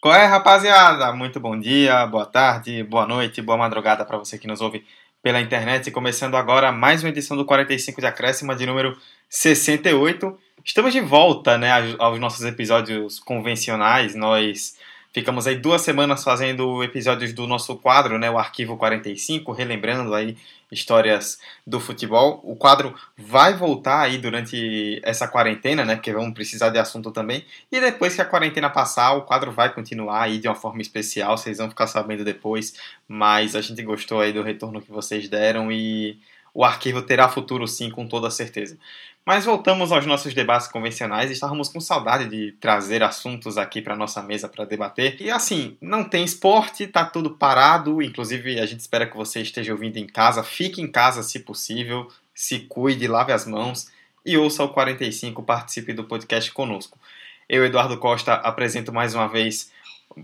Qual é, rapaziada? Muito bom dia, boa tarde, boa noite, boa madrugada para você que nos ouve pela internet. Começando agora mais uma edição do 45 de Acréscima de número 68. Estamos de volta né, aos nossos episódios convencionais. Nós ficamos aí duas semanas fazendo episódios do nosso quadro, né, o Arquivo 45, relembrando aí histórias do futebol. O quadro vai voltar aí durante essa quarentena, né? Porque vamos precisar de assunto também. E depois que a quarentena passar, o quadro vai continuar aí de uma forma especial. Vocês vão ficar sabendo depois. Mas a gente gostou aí do retorno que vocês deram e o arquivo terá futuro sim, com toda certeza. Mas voltamos aos nossos debates convencionais. Estávamos com saudade de trazer assuntos aqui para nossa mesa para debater. E assim, não tem esporte, tá tudo parado. Inclusive, a gente espera que você esteja ouvindo em casa. Fique em casa se possível. Se cuide, lave as mãos e ouça o 45, participe do podcast conosco. Eu, Eduardo Costa, apresento mais uma vez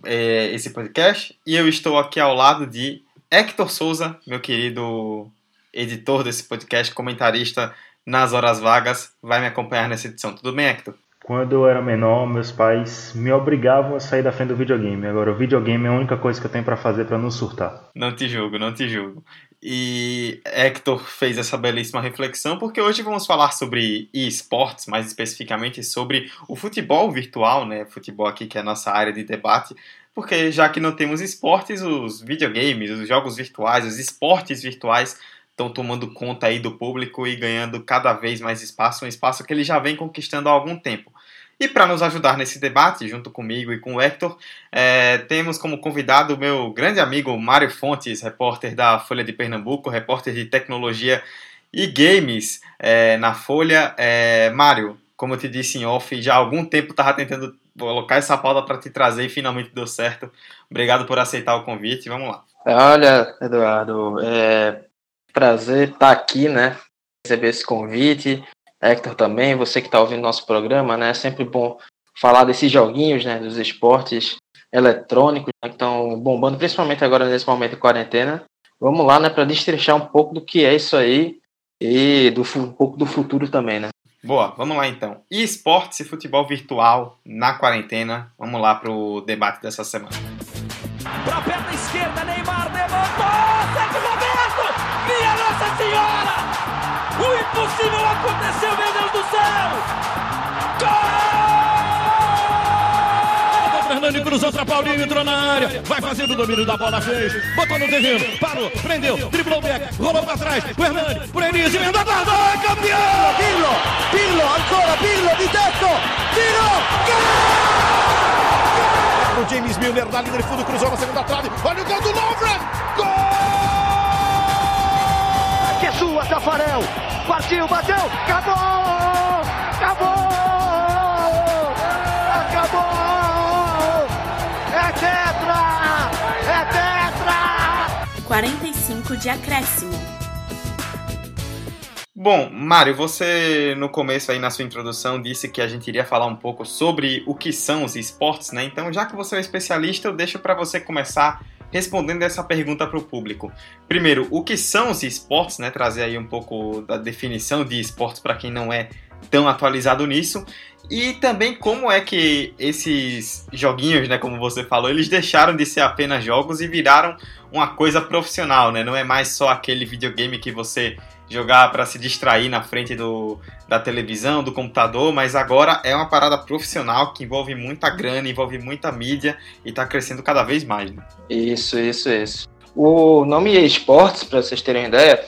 é, esse podcast e eu estou aqui ao lado de Hector Souza, meu querido editor desse podcast, comentarista nas horas vagas, vai me acompanhar nessa edição. Tudo bem, Hector? Quando eu era menor, meus pais me obrigavam a sair da frente do videogame. Agora, o videogame é a única coisa que eu tenho para fazer para não surtar. Não te julgo, não te julgo. E Hector fez essa belíssima reflexão porque hoje vamos falar sobre esportes, mais especificamente sobre o futebol virtual, né? Futebol aqui que é a nossa área de debate, porque já que não temos esportes, os videogames, os jogos virtuais, os esportes virtuais estão tomando conta aí do público e ganhando cada vez mais espaço, um espaço que ele já vem conquistando há algum tempo. E para nos ajudar nesse debate, junto comigo e com o Hector, é, temos como convidado o meu grande amigo Mário Fontes, repórter da Folha de Pernambuco, repórter de tecnologia e games é, na Folha. É, Mário, como eu te disse em off, já há algum tempo estava tentando colocar essa pauta para te trazer e finalmente deu certo. Obrigado por aceitar o convite. Vamos lá. Olha, Eduardo, é, prazer estar aqui, né? Receber esse convite. Hector também, você que está ouvindo nosso programa, né? É sempre bom falar desses joguinhos, né? Dos esportes eletrônicos né, que estão bombando, principalmente agora nesse momento de quarentena. Vamos lá, né? Para destrechar um pouco do que é isso aí e do, um pouco do futuro também, né? Boa, vamos lá então. E esportes e futebol virtual na quarentena? Vamos lá para o debate dessa semana. Para a perna esquerda, Neymar impossível aconteceu, meu Deus do céu! Gol! Fernando cruzou para Paulinho, entrou na área, vai fazendo o domínio da bola, fez, botou no terreno, parou, prendeu, driblou o back, rolou para trás, o Hernani, por Enis, emenda guarda, é campeão! Pirlo, Pirlo, ancora Pirlo, de teto, tiro, gol! O James Milner na linha de fundo, cruzou na segunda trave, olha o gol do Lovren, gol! Tafarel. Partiu, bateu, acabou! Acabou! Acabou! É tetra! É tetra! 45 de acréscimo. Bom, Mário, você no começo aí na sua introdução disse que a gente iria falar um pouco sobre o que são os esportes, né? Então, já que você é um especialista, eu deixo para você começar respondendo essa pergunta para o público. Primeiro, o que são os esportes, né? Trazer aí um pouco da definição de esportes para quem não é tão atualizado nisso. E também como é que esses joguinhos, né, como você falou, eles deixaram de ser apenas jogos e viraram uma coisa profissional, né? Não é mais só aquele videogame que você jogar para se distrair na frente do, da televisão, do computador, mas agora é uma parada profissional que envolve muita grana, envolve muita mídia e está crescendo cada vez mais. Né? Isso, isso, isso. O nome esportes, para vocês terem ideia,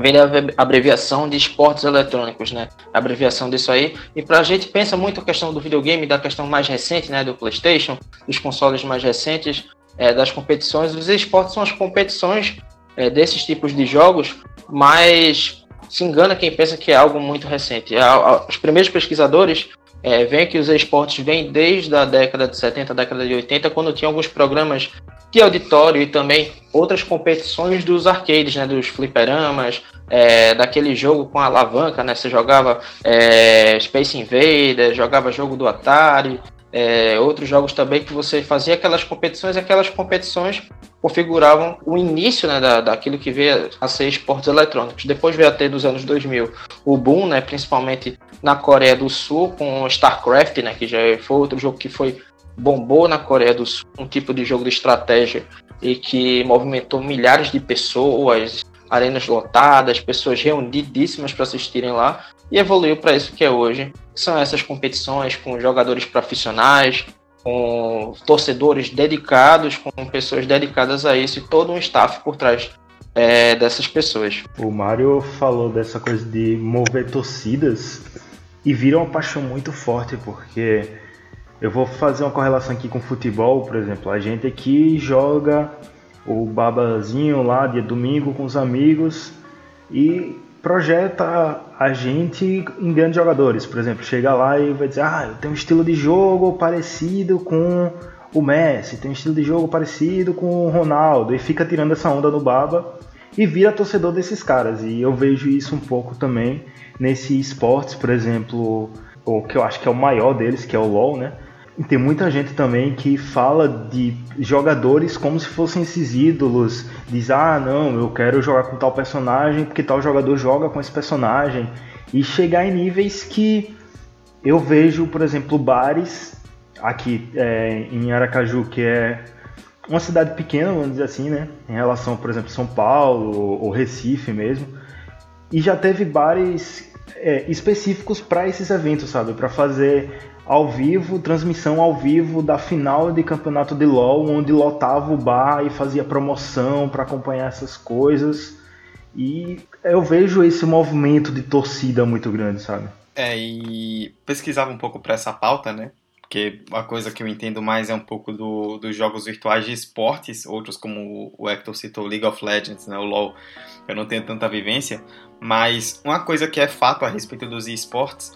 vem da abreviação de esportes eletrônicos, né? A abreviação disso aí. E para a gente pensa muito a questão do videogame, da questão mais recente, né? Do PlayStation, dos consoles mais recentes, é, das competições. Os esportes são as competições é, desses tipos de jogos mas se engana quem pensa que é algo muito recente. Os primeiros pesquisadores é, veem que os esportes vêm desde a década de 70, década de 80, quando tinha alguns programas de auditório e também outras competições dos arcades, né, dos fliperamas, é, daquele jogo com alavanca, né, você jogava é, Space Invader, jogava jogo do Atari, é, outros jogos também que você fazia aquelas competições, aquelas competições configuravam o início né, da, daquilo que veio a ser esportes eletrônicos. Depois veio a ter dos anos 2000 o boom, né, principalmente na Coreia do Sul com StarCraft, né, que já foi outro jogo que foi bombou na Coreia do Sul, um tipo de jogo de estratégia e que movimentou milhares de pessoas, arenas lotadas, pessoas reunidíssimas para assistirem lá e evoluiu para isso que é hoje. São essas competições com jogadores profissionais, com torcedores dedicados, com pessoas dedicadas a isso e todo um staff por trás é, dessas pessoas. O Mário falou dessa coisa de mover torcidas e vira uma paixão muito forte, porque eu vou fazer uma correlação aqui com futebol, por exemplo. A gente aqui joga o babazinho lá de domingo com os amigos e projeta a gente em grandes jogadores. Por exemplo, chega lá e vai dizer: Ah, eu tenho um estilo de jogo parecido com o Messi, tem um estilo de jogo parecido com o Ronaldo, e fica tirando essa onda no baba e vira torcedor desses caras. E eu vejo isso um pouco também nesse esportes, por exemplo, o que eu acho que é o maior deles, que é o LoL, né? E tem muita gente também que fala de jogadores como se fossem esses ídolos. Diz, ah, não, eu quero jogar com tal personagem porque tal jogador joga com esse personagem. E chegar em níveis que eu vejo, por exemplo, bares aqui é, em Aracaju, que é uma cidade pequena, vamos dizer assim, né? Em relação, por exemplo, São Paulo ou Recife mesmo. E já teve bares é, específicos para esses eventos, sabe? Para fazer ao vivo, transmissão ao vivo da final de campeonato de LoL, onde lotava o bar e fazia promoção para acompanhar essas coisas. E eu vejo esse movimento de torcida muito grande, sabe? É, e pesquisava um pouco para essa pauta, né? porque a coisa que eu entendo mais é um pouco do, dos jogos virtuais de esportes, outros como o Hector citou, League of Legends, né, o LoL, eu não tenho tanta vivência, mas uma coisa que é fato a respeito dos esportes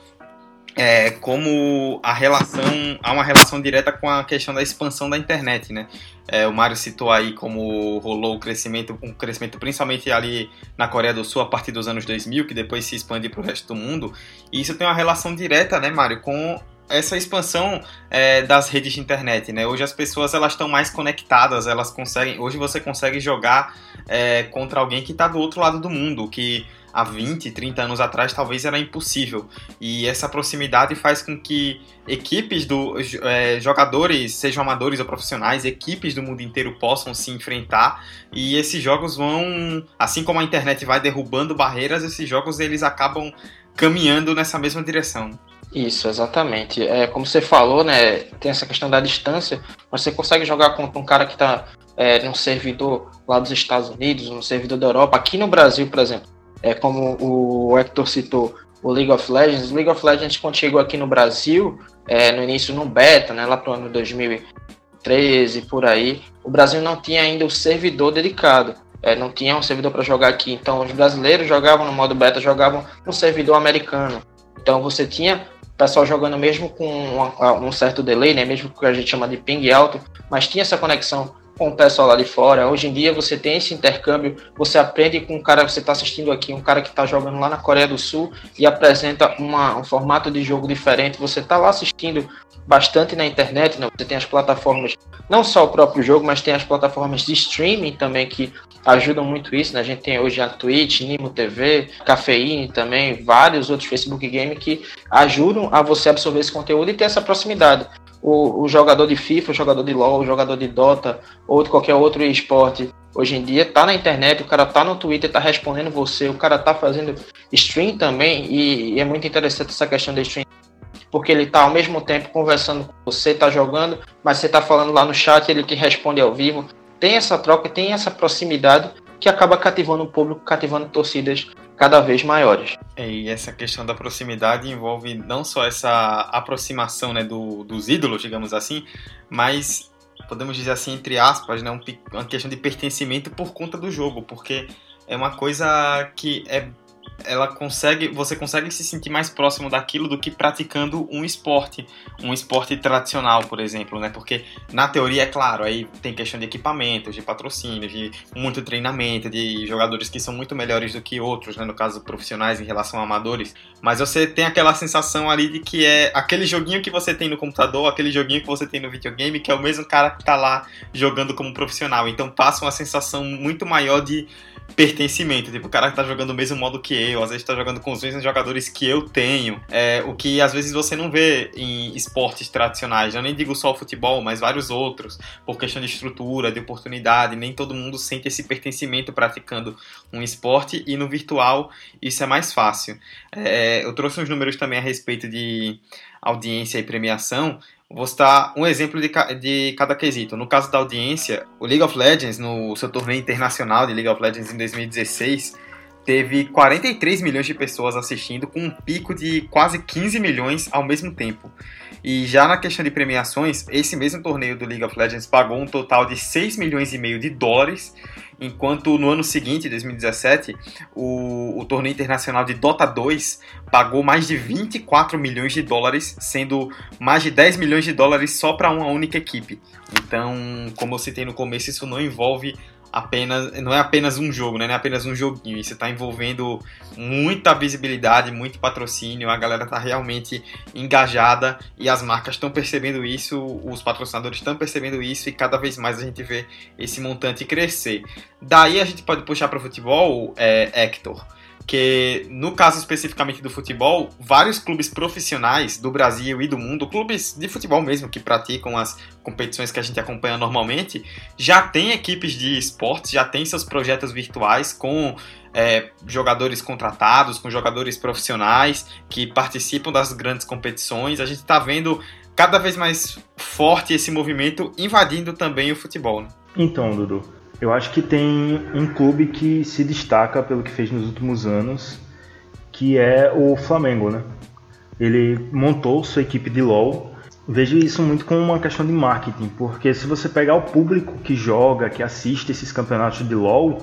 é como a relação, há uma relação direta com a questão da expansão da internet, né? É, o Mário citou aí como rolou o crescimento, um crescimento principalmente ali na Coreia do Sul a partir dos anos 2000, que depois se expande para o resto do mundo. E isso tem uma relação direta, né, Mário, com essa expansão é, das redes de internet, né? Hoje as pessoas elas estão mais conectadas, elas conseguem. Hoje você consegue jogar é, contra alguém que está do outro lado do mundo, que há 20, 30 anos atrás talvez era impossível. E essa proximidade faz com que equipes do é, jogadores, sejam amadores ou profissionais, equipes do mundo inteiro possam se enfrentar. E esses jogos vão, assim como a internet vai derrubando barreiras, esses jogos eles acabam caminhando nessa mesma direção. Isso, exatamente. É, como você falou, né, tem essa questão da distância, você consegue jogar contra um cara que está é, num servidor lá dos Estados Unidos, num servidor da Europa. Aqui no Brasil, por exemplo, é como o Hector citou, o League of Legends. O League of Legends, quando chegou aqui no Brasil, é, no início no beta, né, lá para o ano 2013, por aí, o Brasil não tinha ainda o servidor dedicado. É, não tinha um servidor para jogar aqui. Então, os brasileiros jogavam no modo beta, jogavam no servidor americano. Então, você tinha pessoal jogando mesmo com um, um certo delay, né? Mesmo que a gente chama de ping alto, mas tinha essa conexão com o pessoal lá de fora. Hoje em dia você tem esse intercâmbio, você aprende com um cara que você está assistindo aqui, um cara que está jogando lá na Coreia do Sul e apresenta uma, um formato de jogo diferente. Você está lá assistindo bastante na internet, né? Você tem as plataformas, não só o próprio jogo, mas tem as plataformas de streaming também que ajudam muito isso, né? A gente tem hoje a Twitch, Nimo TV, Cafeine também, vários outros Facebook Game que ajudam a você absorver esse conteúdo e ter essa proximidade. O, o jogador de FIFA, o jogador de LoL, o jogador de Dota ou de qualquer outro esporte hoje em dia tá na internet, o cara tá no Twitter, tá respondendo você, o cara tá fazendo stream também e, e é muito interessante essa questão da stream porque ele tá ao mesmo tempo conversando com você, tá jogando, mas você tá falando lá no chat, ele te responde ao vivo. Tem essa troca, tem essa proximidade que acaba cativando o público, cativando torcidas cada vez maiores. É, e essa questão da proximidade envolve não só essa aproximação né, do, dos ídolos, digamos assim, mas podemos dizer assim, entre aspas, né, uma questão de pertencimento por conta do jogo, porque é uma coisa que é ela consegue, você consegue se sentir mais próximo daquilo do que praticando um esporte, um esporte tradicional, por exemplo, né? Porque na teoria é claro, aí tem questão de equipamentos, de patrocínio, de muito treinamento, de jogadores que são muito melhores do que outros, né? No caso profissionais em relação a amadores, mas você tem aquela sensação ali de que é aquele joguinho que você tem no computador, aquele joguinho que você tem no videogame, que é o mesmo cara que tá lá jogando como profissional. Então passa uma sensação muito maior de pertencimento. Tipo, o cara que tá jogando o mesmo modo que eu, às vezes tá jogando com os mesmos jogadores que eu tenho. É, o que às vezes você não vê em esportes tradicionais. Eu nem digo só o futebol, mas vários outros. Por questão de estrutura, de oportunidade. Nem todo mundo sente esse pertencimento praticando um esporte. E no virtual isso é mais fácil. É, eu trouxe uns números também a respeito de audiência e premiação. Vou citar um exemplo de, de cada quesito. No caso da audiência, o League of Legends, no seu torneio internacional de League of Legends em 2016, teve 43 milhões de pessoas assistindo, com um pico de quase 15 milhões ao mesmo tempo. E já na questão de premiações, esse mesmo torneio do League of Legends pagou um total de 6 milhões e meio de dólares enquanto no ano seguinte, 2017, o, o torneio internacional de Dota 2 pagou mais de 24 milhões de dólares, sendo mais de 10 milhões de dólares só para uma única equipe. Então, como eu citei no começo, isso não envolve apenas não é apenas um jogo, né? não é apenas um joguinho. Isso está envolvendo muita visibilidade, muito patrocínio. A galera está realmente engajada e as marcas estão percebendo isso, os patrocinadores estão percebendo isso e cada vez mais a gente vê esse montante crescer. Daí a gente pode puxar para o futebol, é, Hector que no caso especificamente do futebol, vários clubes profissionais do Brasil e do mundo, clubes de futebol mesmo que praticam as competições que a gente acompanha normalmente, já tem equipes de esportes, já tem seus projetos virtuais com é, jogadores contratados, com jogadores profissionais que participam das grandes competições. A gente está vendo cada vez mais forte esse movimento invadindo também o futebol. Né? Então, Dudu. Eu acho que tem um clube que se destaca pelo que fez nos últimos anos, que é o Flamengo, né? Ele montou sua equipe de LoL. Vejo isso muito como uma questão de marketing, porque se você pegar o público que joga, que assiste esses campeonatos de LoL,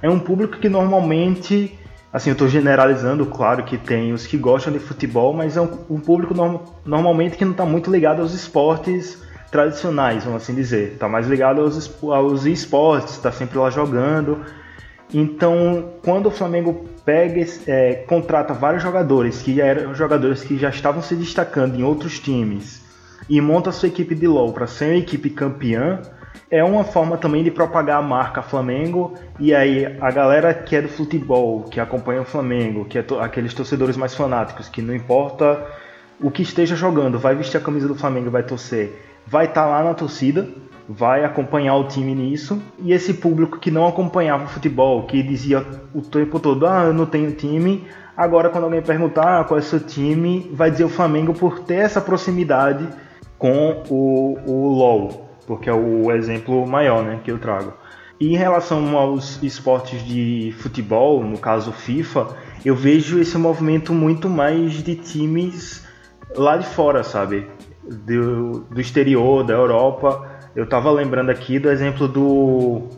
é um público que normalmente, assim, eu estou generalizando, claro que tem os que gostam de futebol, mas é um, um público no, normalmente que não está muito ligado aos esportes tradicionais, vamos assim dizer. Está mais ligado aos, aos esportes, está sempre lá jogando. Então, quando o Flamengo pega, é, contrata vários jogadores que já eram jogadores que já estavam se destacando em outros times e monta sua equipe de LoL para ser uma equipe campeã, é uma forma também de propagar a marca Flamengo e aí a galera que é do futebol, que acompanha o Flamengo, que é to aqueles torcedores mais fanáticos, que não importa o que esteja jogando, vai vestir a camisa do Flamengo, vai torcer vai estar tá lá na torcida, vai acompanhar o time nisso, e esse público que não acompanhava o futebol, que dizia o tempo todo, ah, eu não tenho time, agora quando alguém perguntar ah, qual é o seu time, vai dizer o Flamengo por ter essa proximidade com o, o LoL, porque é o exemplo maior né, que eu trago. E em relação aos esportes de futebol, no caso FIFA, eu vejo esse movimento muito mais de times lá de fora, sabe? Do, do exterior, da Europa. Eu estava lembrando aqui do exemplo do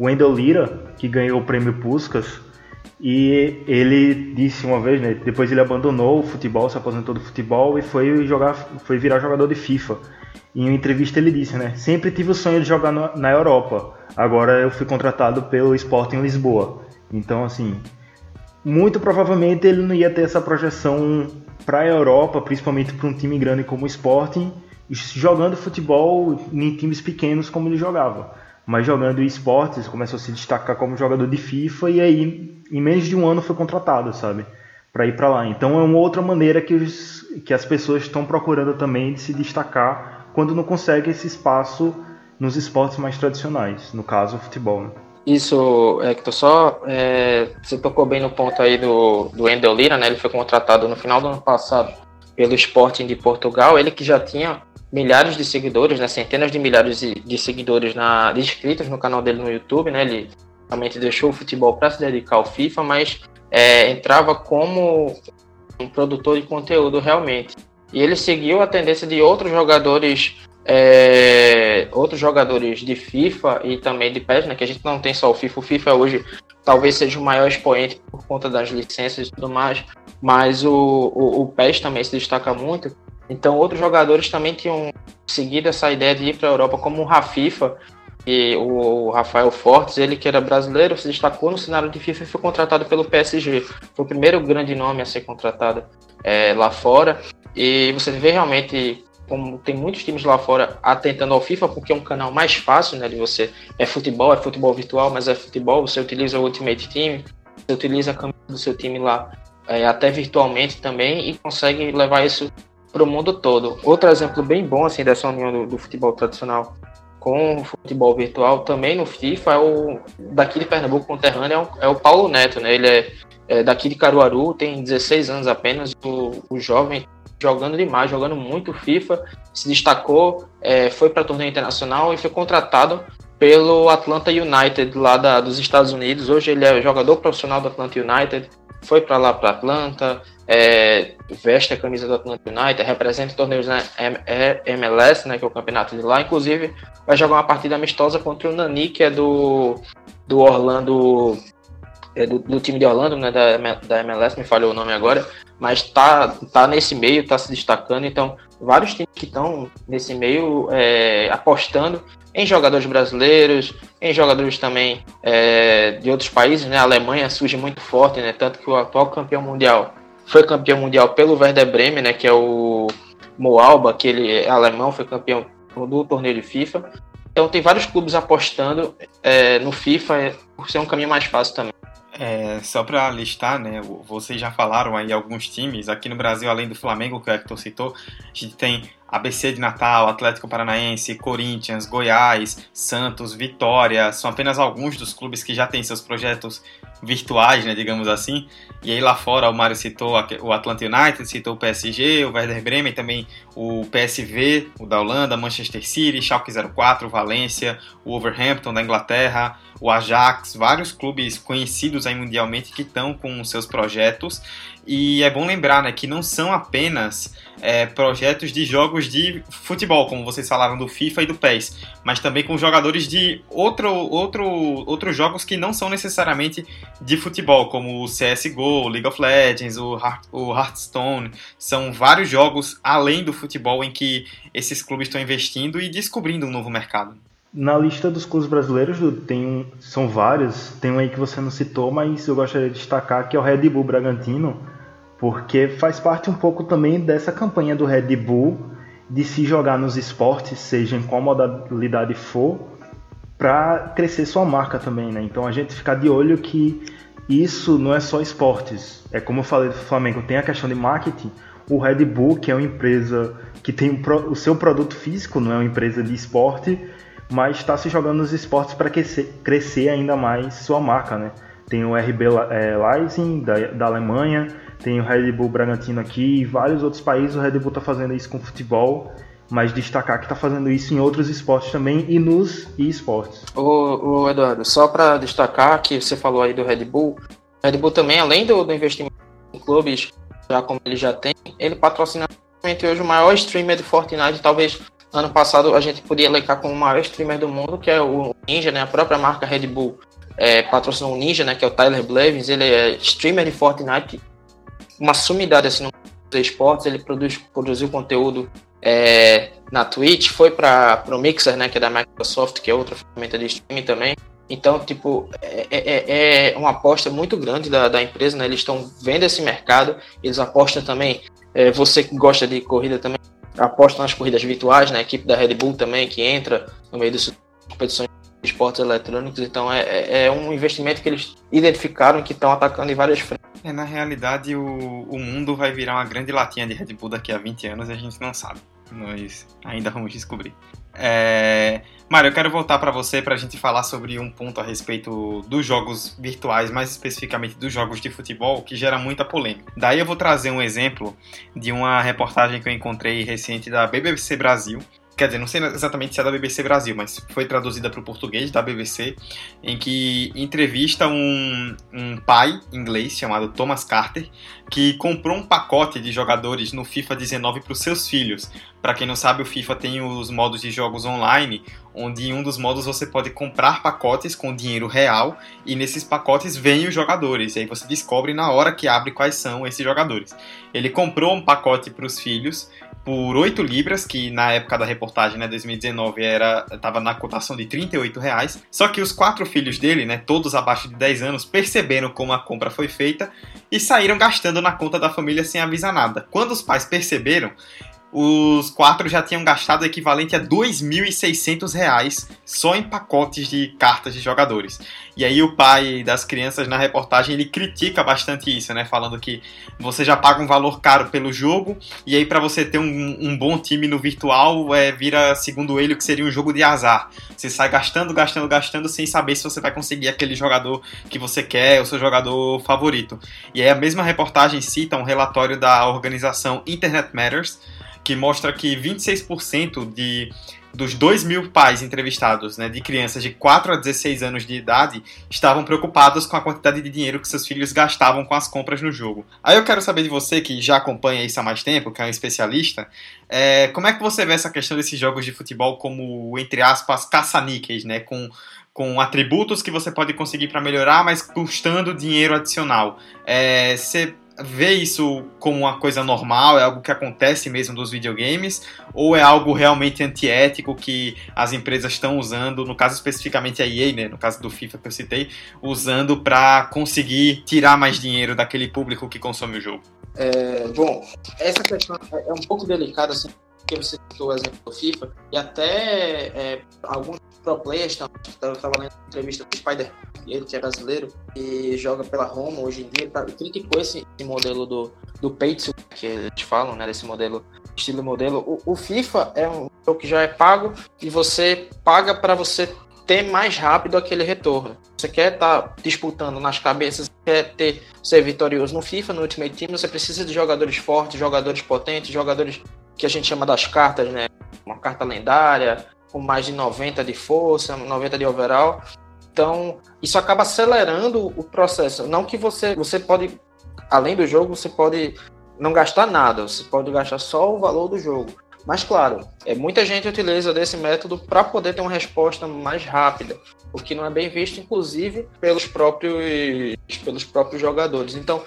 Wendell Lira, que ganhou o prêmio Puskas. E ele disse uma vez, né, depois ele abandonou o futebol, se aposentou do futebol e foi jogar, foi virar jogador de FIFA. Em uma entrevista ele disse, né, sempre tive o sonho de jogar no, na Europa. Agora eu fui contratado pelo Sporting Lisboa. Então assim, muito provavelmente ele não ia ter essa projeção para a Europa, principalmente para um time grande como o Sporting, jogando futebol em times pequenos como ele jogava. Mas jogando esportes, começou a se destacar como jogador de FIFA e aí em menos de um ano foi contratado, sabe? Para ir para lá. Então é uma outra maneira que, os, que as pessoas estão procurando também de se destacar quando não conseguem esse espaço nos esportes mais tradicionais, no caso o futebol. Né? Isso, Hector, só é, você tocou bem no ponto aí do, do Endel Lira, né? Ele foi contratado no final do ano passado pelo Sporting de Portugal, ele que já tinha milhares de seguidores, né? Centenas de milhares de, de seguidores na, de inscritos no canal dele no YouTube, né? Ele realmente deixou o futebol para se dedicar ao FIFA, mas é, entrava como um produtor de conteúdo realmente. E ele seguiu a tendência de outros jogadores é, outros jogadores de FIFA e também de PES, né, que a gente não tem só o FIFA. O FIFA hoje talvez seja o maior expoente por conta das licenças e tudo mais, mas o, o, o PES também se destaca muito. Então outros jogadores também tinham seguido essa ideia de ir para a Europa, como o Rafifa, e o Rafael Fortes, ele que era brasileiro, se destacou no cenário de FIFA e foi contratado pelo PSG. Foi o primeiro grande nome a ser contratado é, lá fora. E você vê realmente como tem muitos times lá fora atentando ao FIFA, porque é um canal mais fácil, né, de você, é futebol, é futebol virtual, mas é futebol, você utiliza o Ultimate Team, você utiliza a camisa do seu time lá, é, até virtualmente também, e consegue levar isso para o mundo todo. Outro exemplo bem bom, assim, dessa união do, do futebol tradicional com o futebol virtual também no FIFA é o daqui de Pernambuco conterrâneo é o, é o Paulo Neto, né? Ele é, é, daqui de Caruaru, tem 16 anos apenas, o, o jovem jogando demais, jogando muito FIFA, se destacou, é, foi para torneio internacional e foi contratado pelo Atlanta United lá da, dos Estados Unidos. Hoje ele é jogador profissional do Atlanta United, foi para lá para Atlanta, é, veste a camisa do Atlanta United, representa torneios na MLS, né, que é o campeonato de lá. Inclusive, vai jogar uma partida amistosa contra o Nani, que é do, do Orlando, é do, do, time de Orlando, né, da, da MLS, me falhou o nome agora, mas tá, tá nesse meio, tá se destacando. Então, vários times que estão nesse meio é, apostando em jogadores brasileiros, em jogadores também é, de outros países, né? A Alemanha surge muito forte, né? Tanto que o atual campeão mundial foi campeão mundial pelo Werder Bremen, né? Que é o Moalba, que ele é alemão, foi campeão do torneio de FIFA. Então tem vários clubes apostando é, no FIFA é, por ser um caminho mais fácil também. É, só para listar, né, vocês já falaram aí alguns times, aqui no Brasil, além do Flamengo, que o Hector citou, a gente tem ABC de Natal, Atlético Paranaense, Corinthians, Goiás, Santos, Vitória, são apenas alguns dos clubes que já têm seus projetos virtuais, né, digamos assim. E aí lá fora o Mário citou o Atlanta United, citou o PSG, o Werder Bremen, também o PSV, o da Holanda, Manchester City, Schalke 04, Valência, o Wolverhampton da Inglaterra, o Ajax, vários clubes conhecidos aí mundialmente que estão com seus projetos. E é bom lembrar né, que não são apenas é, projetos de jogos de futebol, como vocês falaram do FIFA e do PES, mas também com jogadores de outro, outro, outros jogos que não são necessariamente de futebol, como o CSGO, o League of Legends, o, o Hearthstone. São vários jogos além do futebol em que esses clubes estão investindo e descobrindo um novo mercado. Na lista dos clubes brasileiros tem são vários, tem um aí que você não citou, mas eu gostaria de destacar que é o Red Bull Bragantino porque faz parte um pouco também dessa campanha do Red Bull de se jogar nos esportes, seja em qual modalidade for, para crescer sua marca também, né? Então a gente ficar de olho que isso não é só esportes. É como eu falei do Flamengo, tem a questão de marketing. O Red Bull, que é uma empresa que tem o seu produto físico, não é uma empresa de esporte, mas está se jogando nos esportes para crescer, ainda mais sua marca, né? Tem o RB é, Leipzig da, da Alemanha, tem o Red Bull Bragantino aqui e vários outros países o Red Bull está fazendo isso com futebol, mas destacar que está fazendo isso em outros esportes também e nos esportes. O, o Eduardo, só para destacar que você falou aí do Red Bull, o Red Bull também, além do, do investimento em clubes, já como ele já tem, ele patrocina hoje o maior streamer de Fortnite, talvez ano passado a gente podia elencar como o maior streamer do mundo, que é o Ninja, né, a própria marca Red Bull. É, patrocinou o Ninja, né, que é o Tyler Blevins, ele é streamer de Fortnite uma sumidade assim no esportes, ele produz, produziu conteúdo é, na Twitch, foi para o Mixer, né, que é da Microsoft, que é outra ferramenta de streaming também. Então, tipo, é, é, é uma aposta muito grande da, da empresa, né? Eles estão vendo esse mercado, eles apostam também. É, você que gosta de corrida também, aposta nas corridas virtuais, né? Equipe da Red Bull também, que entra no meio das competições de esportes eletrônicos. Então, é, é, é um investimento que eles identificaram que estão atacando em várias frentes. É, na realidade, o, o mundo vai virar uma grande latinha de Red Bull daqui a 20 anos e a gente não sabe. Nós ainda vamos descobrir. É... Mário, eu quero voltar para você para a gente falar sobre um ponto a respeito dos jogos virtuais, mais especificamente dos jogos de futebol, que gera muita polêmica. Daí eu vou trazer um exemplo de uma reportagem que eu encontrei recente da BBC Brasil, quer dizer, não sei exatamente se é da BBC Brasil, mas foi traduzida para o português da BBC, em que entrevista um, um pai inglês chamado Thomas Carter, que comprou um pacote de jogadores no FIFA 19 para os seus filhos. Para quem não sabe, o FIFA tem os modos de jogos online, onde em um dos modos você pode comprar pacotes com dinheiro real e nesses pacotes vêm os jogadores. E aí você descobre na hora que abre quais são esses jogadores. Ele comprou um pacote para os filhos por 8 libras, que na época da reportagem, né, 2019, era estava na cotação de 38 reais. Só que os quatro filhos dele, né, todos abaixo de 10 anos, perceberam como a compra foi feita e saíram gastando na conta da família sem avisar nada. Quando os pais perceberam, os quatro já tinham gastado o equivalente a R$ 2.600 só em pacotes de cartas de jogadores. E aí o pai das crianças na reportagem ele critica bastante isso, né? Falando que você já paga um valor caro pelo jogo e aí para você ter um, um, bom time no virtual é, vira, segundo ele, o que seria um jogo de azar. Você sai gastando, gastando, gastando sem saber se você vai conseguir aquele jogador que você quer, o seu jogador favorito. E aí a mesma reportagem cita um relatório da organização Internet Matters que mostra que 26% de dos 2 mil pais entrevistados, né, de crianças de 4 a 16 anos de idade, estavam preocupados com a quantidade de dinheiro que seus filhos gastavam com as compras no jogo. Aí eu quero saber de você, que já acompanha isso há mais tempo, que é um especialista, é, como é que você vê essa questão desses jogos de futebol como, entre aspas, caça-níqueis, né, com com atributos que você pode conseguir para melhorar, mas custando dinheiro adicional. É, você vê isso como uma coisa normal, é algo que acontece mesmo dos videogames, ou é algo realmente antiético que as empresas estão usando, no caso especificamente a EA, né, no caso do FIFA que eu citei, usando para conseguir tirar mais dinheiro daquele público que consome o jogo? É, bom, essa questão é um pouco delicada, assim, porque você citou o exemplo do FIFA, e até é, alguns pro players, estava lendo entrevista do Spider, ele que é brasileiro, e joga pela Roma hoje em dia, tá, criticou esse, esse modelo do, do Pates, que eles falam, né, desse modelo, estilo modelo. O, o FIFA é um jogo que já é pago, e você paga para você ter mais rápido aquele retorno. Você quer estar tá disputando nas cabeças, quer ter ser vitorioso no FIFA, no Ultimate Team, você precisa de jogadores fortes, jogadores potentes, jogadores que a gente chama das cartas, né? Uma carta lendária, com mais de 90 de força, 90 de overall. Então, isso acaba acelerando o processo. Não que você, você pode, além do jogo, você pode não gastar nada, você pode gastar só o valor do jogo. Mas claro, é, muita gente utiliza desse método para poder ter uma resposta mais rápida, o que não é bem visto, inclusive, pelos próprios, pelos próprios jogadores. Então,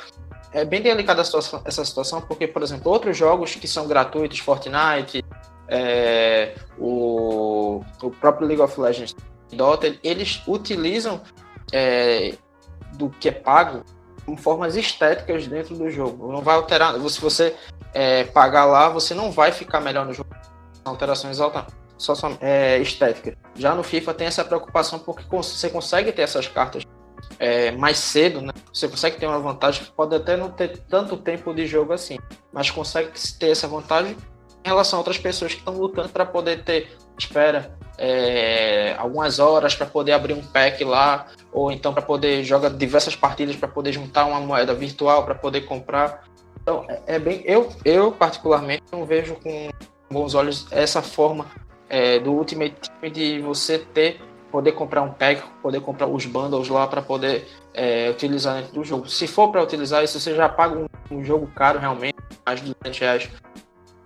é bem delicada situação, essa situação, porque, por exemplo, outros jogos que são gratuitos, Fortnite, é, o, o próprio League of Legends, Dota, eles utilizam é, do que é pago formas estéticas dentro do jogo. Não vai alterar. Se você é, pagar lá, você não vai ficar melhor no jogo. Alterações altas só, só é, estética. Já no FIFA tem essa preocupação porque você consegue ter essas cartas é, mais cedo, né? Você consegue ter uma vantagem que pode até não ter tanto tempo de jogo assim, mas consegue ter essa vantagem em relação a outras pessoas que estão lutando para poder ter, espera, é, algumas horas para poder abrir um pack lá, ou então para poder jogar diversas partidas para poder juntar uma moeda virtual para poder comprar. Então, é, é, bem. Eu, eu, particularmente, não vejo com bons olhos essa forma é, do Ultimate Team de você ter poder comprar um pack, poder comprar os bundles lá para poder é, utilizar dentro do jogo. Se for para utilizar isso, você já paga um, um, jogo caro realmente, mais de 200 reais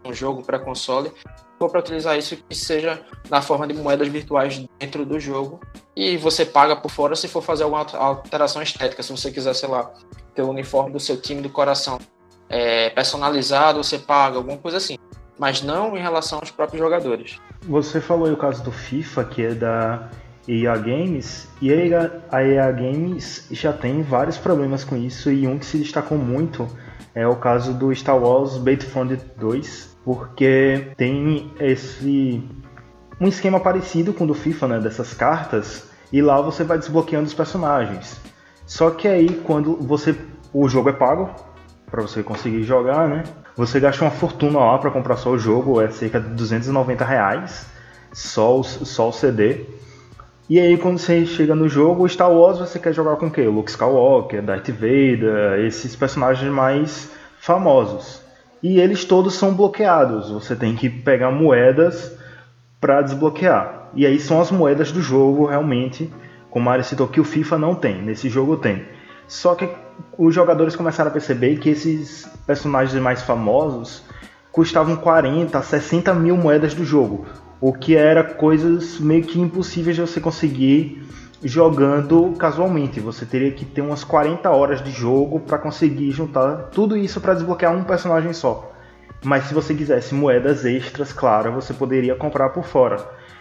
um jogo para console. Se for para utilizar isso, que seja na forma de moedas virtuais dentro do jogo. E você paga por fora se for fazer alguma alteração estética. Se você quiser, sei lá, ter o uniforme do seu time do coração é, personalizado, você paga, alguma coisa assim. Mas não em relação aos próprios jogadores. Você falou aí o caso do FIFA, que é da EA Games, e a EA, Games já tem vários problemas com isso, e um que se destacou muito é o caso do Star Wars Battlefront 2, porque tem esse um esquema parecido com o do FIFA, né, dessas cartas, e lá você vai desbloqueando os personagens. Só que aí quando você o jogo é pago para você conseguir jogar, né? Você gasta uma fortuna lá para comprar só o jogo, é cerca de 290 reais, só o, só o CD. E aí quando você chega no jogo, Star Wars você quer jogar com o quê? Luke Skywalker, Darth Vader, esses personagens mais famosos. E eles todos são bloqueados. Você tem que pegar moedas para desbloquear. E aí são as moedas do jogo realmente, como a Mario citou que o FIFA não tem, nesse jogo tem. Só que os jogadores começaram a perceber que esses personagens mais famosos custavam 40, 60 mil moedas do jogo o que era coisas meio que impossíveis de você conseguir jogando casualmente. Você teria que ter umas 40 horas de jogo para conseguir juntar tudo isso para desbloquear um personagem só. Mas se você quisesse moedas extras, claro, você poderia comprar por fora,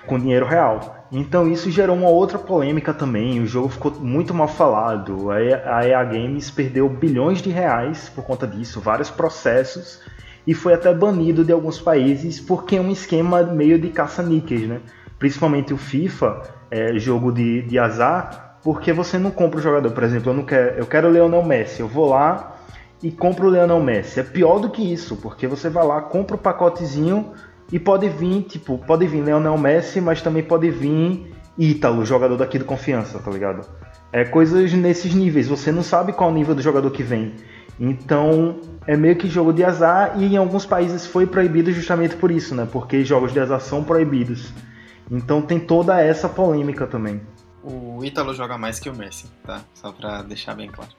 com dinheiro real. Então isso gerou uma outra polêmica também, o jogo ficou muito mal falado, a EA Games perdeu bilhões de reais por conta disso, vários processos, e foi até banido de alguns países porque é um esquema meio de caça-níqueis, né? Principalmente o FIFA, é, jogo de, de azar, porque você não compra o jogador. Por exemplo, eu, não quero, eu quero o Leonel Messi, eu vou lá e compro o Leonel Messi. É pior do que isso, porque você vai lá, compra o pacotezinho e pode vir, tipo, pode vir Leonel Messi, mas também pode vir Ítalo, jogador daqui do Confiança, tá ligado? É coisas nesses níveis, você não sabe qual o nível do jogador que vem. Então, é meio que jogo de azar e em alguns países foi proibido justamente por isso, né? Porque jogos de azar são proibidos. Então tem toda essa polêmica também. O Ítalo joga mais que o Messi, tá? Só pra deixar bem claro.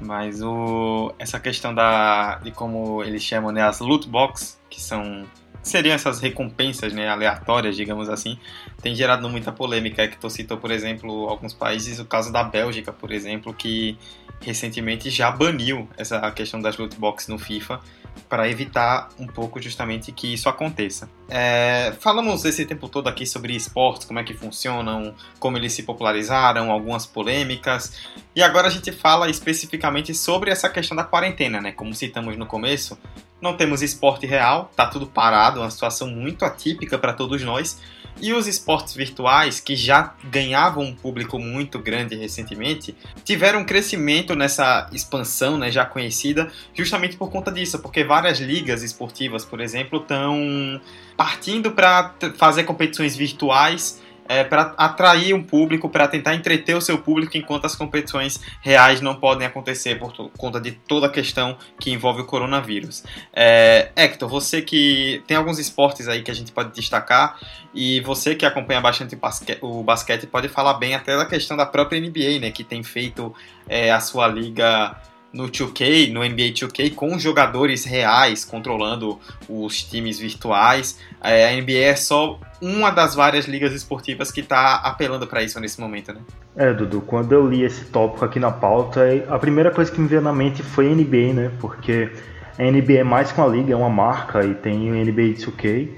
Mas o essa questão da de como eles chamam, né, as loot box, que são seriam essas recompensas né, aleatórias, digamos assim, tem gerado muita polêmica. É que tu citou, por exemplo, alguns países, o caso da Bélgica, por exemplo, que recentemente já baniu essa questão das loot boxes no FIFA para evitar um pouco justamente que isso aconteça. É, falamos esse tempo todo aqui sobre esportes, como é que funcionam, como eles se popularizaram, algumas polêmicas, e agora a gente fala especificamente sobre essa questão da quarentena, né? Como citamos no começo, não temos esporte real, tá tudo parado, uma situação muito atípica para todos nós. E os esportes virtuais, que já ganhavam um público muito grande recentemente, tiveram um crescimento nessa expansão né, já conhecida, justamente por conta disso, porque várias ligas esportivas, por exemplo, estão partindo para fazer competições virtuais é, para atrair um público, para tentar entreter o seu público enquanto as competições reais não podem acontecer por conta de toda a questão que envolve o coronavírus. É, Hector, você que tem alguns esportes aí que a gente pode destacar e você que acompanha bastante o basquete pode falar bem até da questão da própria NBA, né, que tem feito é, a sua liga no 2K, no NBA 2K, com jogadores reais controlando os times virtuais. É, a NBA é só uma das várias ligas esportivas que está apelando para isso nesse momento, né? É, Dudu, quando eu li esse tópico aqui na pauta, a primeira coisa que me veio na mente foi a NBA, né? Porque a NBA é mais que uma liga, é uma marca e tem o NBA 2K,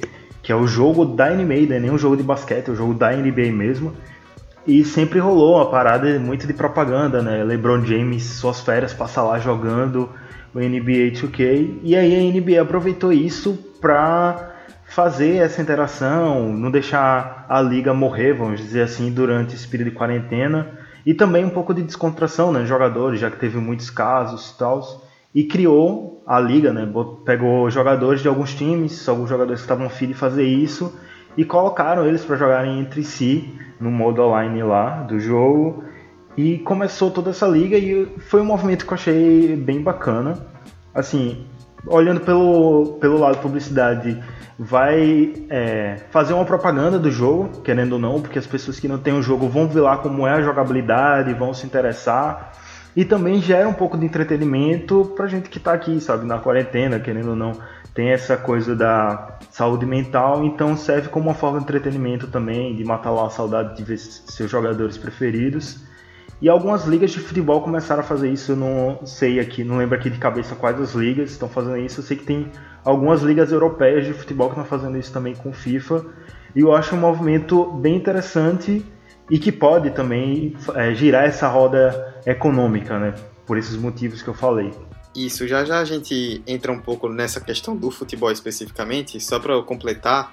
que é o jogo da NBA, não é nem um jogo de basquete, é o jogo da NBA mesmo. E sempre rolou uma parada muito de propaganda, né? LeBron James, suas férias, passa lá jogando o NBA 2K. E aí a NBA aproveitou isso pra fazer essa interação, não deixar a liga morrer, vamos dizer assim, durante esse período de quarentena. E também um pouco de descontração, né? Jogadores, já que teve muitos casos e tal. E criou a liga, né? Pegou jogadores de alguns times, alguns jogadores que estavam afim de fazer isso e colocaram eles para jogarem entre si no modo online lá do jogo e começou toda essa liga e foi um movimento que eu achei bem bacana. Assim, olhando pelo, pelo lado publicidade, vai é, fazer uma propaganda do jogo, querendo ou não, porque as pessoas que não têm o jogo vão ver lá como é a jogabilidade, vão se interessar. E também gera um pouco de entretenimento pra gente que tá aqui, sabe, na quarentena, querendo ou não tem essa coisa da saúde mental, então serve como uma forma de entretenimento também, de matar lá a saudade de ver seus jogadores preferidos. E algumas ligas de futebol começaram a fazer isso, eu não sei aqui, não lembro aqui de cabeça quais as ligas estão fazendo isso. Eu sei que tem algumas ligas europeias de futebol que estão fazendo isso também com FIFA. E eu acho um movimento bem interessante e que pode também é, girar essa roda econômica, né? Por esses motivos que eu falei. Isso, já já a gente entra um pouco nessa questão do futebol especificamente, só para completar,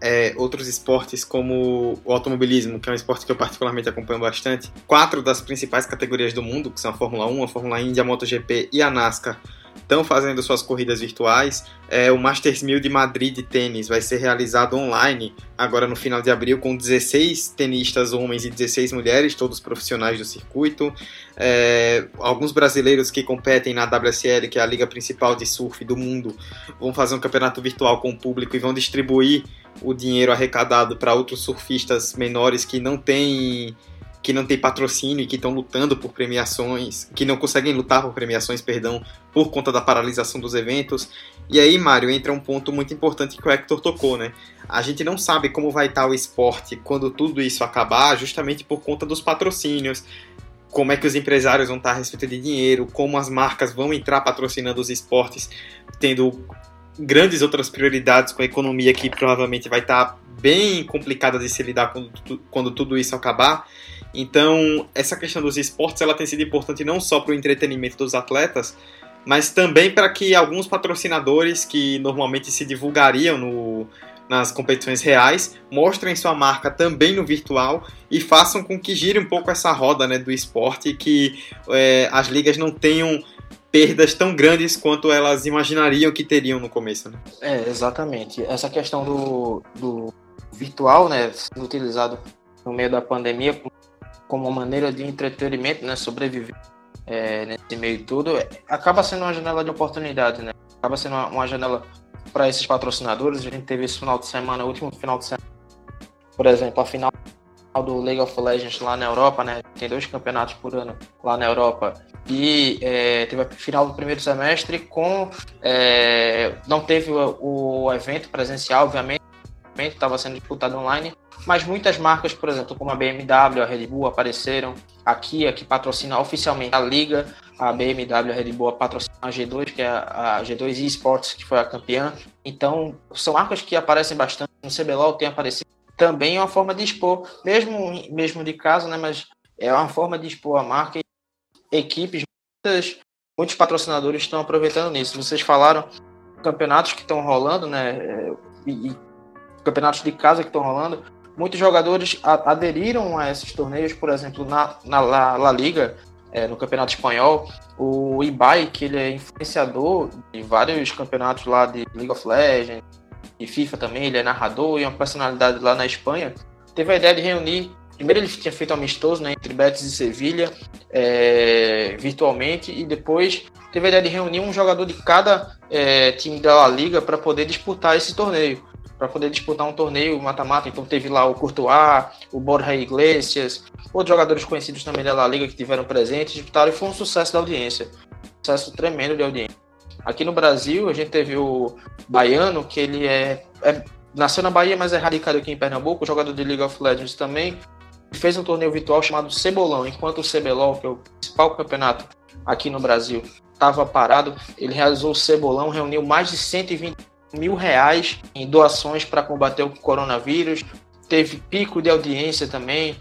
é, outros esportes como o automobilismo, que é um esporte que eu particularmente acompanho bastante. Quatro das principais categorias do mundo, que são a Fórmula 1, a Fórmula Indy, a MotoGP e a NASCAR, estão fazendo suas corridas virtuais. É, o Masters 1000 de Madrid de tênis vai ser realizado online agora no final de abril com 16 tenistas homens e 16 mulheres, todos profissionais do circuito. É, alguns brasileiros que competem na WSL, que é a liga principal de surf do mundo, vão fazer um campeonato virtual com o público e vão distribuir o dinheiro arrecadado para outros surfistas menores que não têm que não tem patrocínio e que estão lutando por premiações, que não conseguem lutar por premiações, perdão, por conta da paralisação dos eventos. E aí, Mário, entra um ponto muito importante que o Hector tocou, né? A gente não sabe como vai estar o esporte quando tudo isso acabar, justamente por conta dos patrocínios, como é que os empresários vão estar a respeito de dinheiro, como as marcas vão entrar patrocinando os esportes, tendo grandes outras prioridades com a economia que provavelmente vai estar bem complicada de se lidar quando, quando tudo isso acabar. Então, essa questão dos esportes ela tem sido importante não só para o entretenimento dos atletas, mas também para que alguns patrocinadores que normalmente se divulgariam no, nas competições reais mostrem sua marca também no virtual e façam com que gire um pouco essa roda né, do esporte e que é, as ligas não tenham perdas tão grandes quanto elas imaginariam que teriam no começo. Né? É, exatamente. Essa questão do, do virtual, né, sendo utilizado no meio da pandemia como uma maneira de entretenimento, né, sobreviver é, nesse meio tudo, acaba sendo uma janela de oportunidade, né? Acaba sendo uma, uma janela para esses patrocinadores. A gente teve esse final de semana, último final de semana, por exemplo, a final do League of Legends lá na Europa, né? Tem dois campeonatos por ano lá na Europa. E é, teve a final do primeiro semestre com. É, não teve o, o evento presencial, obviamente, estava sendo disputado online, mas muitas marcas, por exemplo, como a BMW, a Red Bull, apareceram aqui, que patrocina oficialmente a liga, a BMW, a Red Bull patrocina a G2, que é a G2 Esports, que foi a campeã. Então, são marcas que aparecem bastante. No CBLOL tem aparecido também é uma forma de expor, mesmo, mesmo de casa, né? Mas é uma forma de expor a marca e equipes, muitas, muitos patrocinadores estão aproveitando nisso. Vocês falaram campeonatos que estão rolando, né? E, e campeonatos de casa que estão rolando muitos jogadores aderiram a esses torneios, por exemplo, na, na La, La Liga, é, no Campeonato Espanhol, o Ibai, que ele é influenciador de vários campeonatos lá de League of Legends, e FIFA também, ele é narrador e é uma personalidade lá na Espanha, teve a ideia de reunir, primeiro ele tinha feito amistoso né, entre Betis e Sevilha, é, virtualmente, e depois teve a ideia de reunir um jogador de cada é, time da La Liga para poder disputar esse torneio para poder disputar um torneio mata-mata. Então teve lá o Courtois, o Borja Iglesias, outros jogadores conhecidos também da La Liga que tiveram presentes, disputaram e foi um sucesso da audiência. Um sucesso tremendo de audiência. Aqui no Brasil, a gente teve o Baiano, que ele é, é nasceu na Bahia, mas é radicado aqui em Pernambuco, jogador de League of Legends também. Fez um torneio virtual chamado Cebolão, enquanto o CBLOL, que é o principal campeonato aqui no Brasil, estava parado, ele realizou o Cebolão, reuniu mais de 120 mil reais em doações para combater o coronavírus. Teve pico de audiência também,